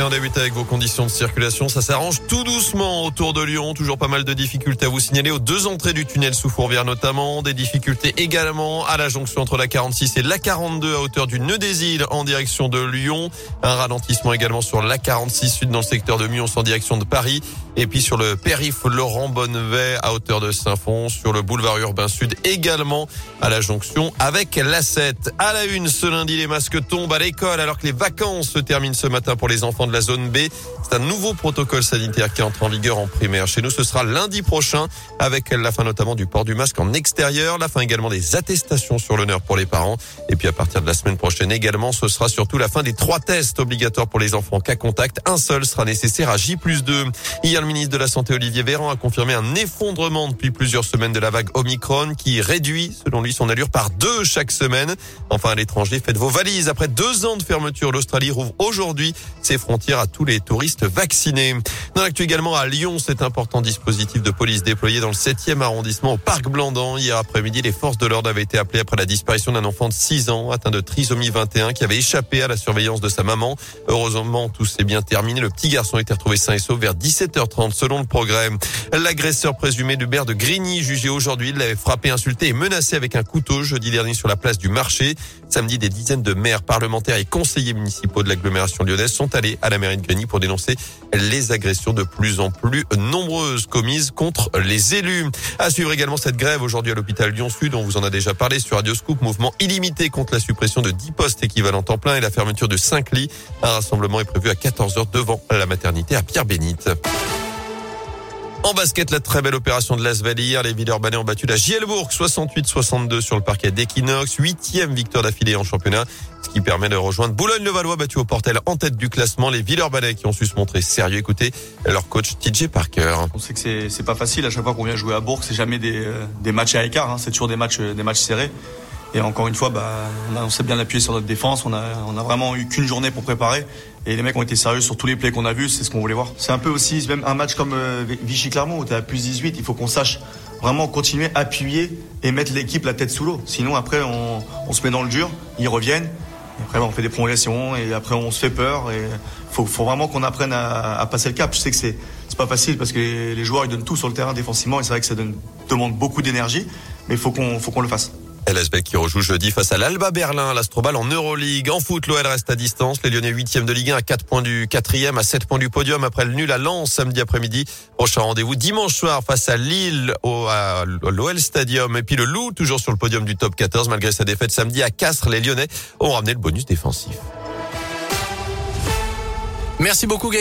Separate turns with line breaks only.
Et on débute avec vos conditions de circulation. Ça s'arrange tout doucement autour de Lyon. Toujours pas mal de difficultés à vous signaler aux deux entrées du tunnel sous Fourvière notamment. Des difficultés également à la jonction entre la 46 et la 42 à hauteur du nœud des îles en direction de Lyon. Un ralentissement également sur la 46 sud dans le secteur de Mions en direction de Paris. Et puis sur le périph Laurent Bonnevet à hauteur de Saint-Fond. Sur le boulevard urbain sud également à la jonction avec la 7. À la une ce lundi, les masques tombent à l'école alors que les vacances se terminent ce matin pour les enfants de la zone B. C'est un nouveau protocole sanitaire qui entre en vigueur en primaire. Chez nous, ce sera lundi prochain avec la fin notamment du port du masque en extérieur, la fin également des attestations sur l'honneur pour les parents. Et puis à partir de la semaine prochaine également, ce sera surtout la fin des trois tests obligatoires pour les enfants cas contact. Un seul sera nécessaire à J plus 2. Hier, le ministre de la Santé Olivier Véran a confirmé un effondrement depuis plusieurs semaines de la vague Omicron qui réduit, selon lui, son allure par deux chaque semaine. Enfin, à l'étranger, faites vos valises. Après deux ans de fermeture, l'Australie rouvre aujourd'hui ses frontières à tous les touristes vaccinés. Dans l'actu également à Lyon, cet important dispositif de police déployé dans le 7e arrondissement au Parc Blandan. Hier après-midi, les forces de l'ordre avaient été appelées après la disparition d'un enfant de 6 ans atteint de trisomie 21 qui avait échappé à la surveillance de sa maman. Heureusement, tout s'est bien terminé. Le petit garçon a été retrouvé sain et sauf vers 17h30 selon le progrès. L'agresseur présumé du maire de Grigny, jugé aujourd'hui, l'avait frappé, insulté et menacé avec un couteau jeudi dernier sur la place du marché. Samedi, des dizaines de maires, parlementaires et conseillers municipaux de l'agglomération lyonnaise sont allés à la mairie de Grigny pour dénoncer les agressions de plus en plus nombreuses commises contre les élus. À suivre également cette grève aujourd'hui à l'hôpital Lyon-Sud. On vous en a déjà parlé sur Radio Scoop. Mouvement illimité contre la suppression de 10 postes équivalents temps plein et la fermeture de 5 lits. Un rassemblement est prévu à 14h devant la maternité à Pierre-Bénite. En basket, la très belle opération de l'Asvel hier. Les Villeurbanais ont battu la Gielbourg 68-62 sur le parquet d'Equinox. Huitième victoire d'affilée en championnat, ce qui permet de rejoindre Boulogne-le-Valois battu au Portel en tête du classement. Les Villeurbanais qui ont su se montrer sérieux. Écoutez leur coach TJ Parker.
On sait que c'est pas facile à chaque fois qu'on vient jouer à Bourg. C'est jamais des, euh, des matchs à écart. Hein. C'est toujours des matchs, des matchs serrés. Et encore une fois, bah, on, on s'est bien appuyé sur notre défense. On a, on a vraiment eu qu'une journée pour préparer. Et les mecs ont été sérieux sur tous les plays qu'on a vus. C'est ce qu'on voulait voir. C'est un peu aussi même un match comme euh, Vichy-Clermont où tu à plus 18. Il faut qu'on sache vraiment continuer, appuyer et mettre l'équipe la tête sous l'eau. Sinon, après, on, se met dans le dur. Ils reviennent. Après, on fait des prolongations et après, on se fait peur. Et faut, vraiment qu'on apprenne à, à, passer le cap. Je sais que c'est pas facile parce que les, joueurs ils donnent tout sur le terrain défensivement et c'est vrai que ça demande beaucoup d'énergie. Mais il faut qu'on le fasse.
LSB qui rejoue jeudi face à l'Alba Berlin, l'Astrobal en Euroleague. En foot, l'OL reste à distance. Les Lyonnais 8e de Ligue 1 à 4 points du 4e, à 7 points du podium après le nul à Lens samedi après-midi. Prochain rendez-vous dimanche soir face à Lille au, à l'OL Stadium. Et puis le Loup, toujours sur le podium du top 14 malgré sa défaite samedi à Castres. Les Lyonnais ont ramené le bonus défensif.
Merci beaucoup Gaël.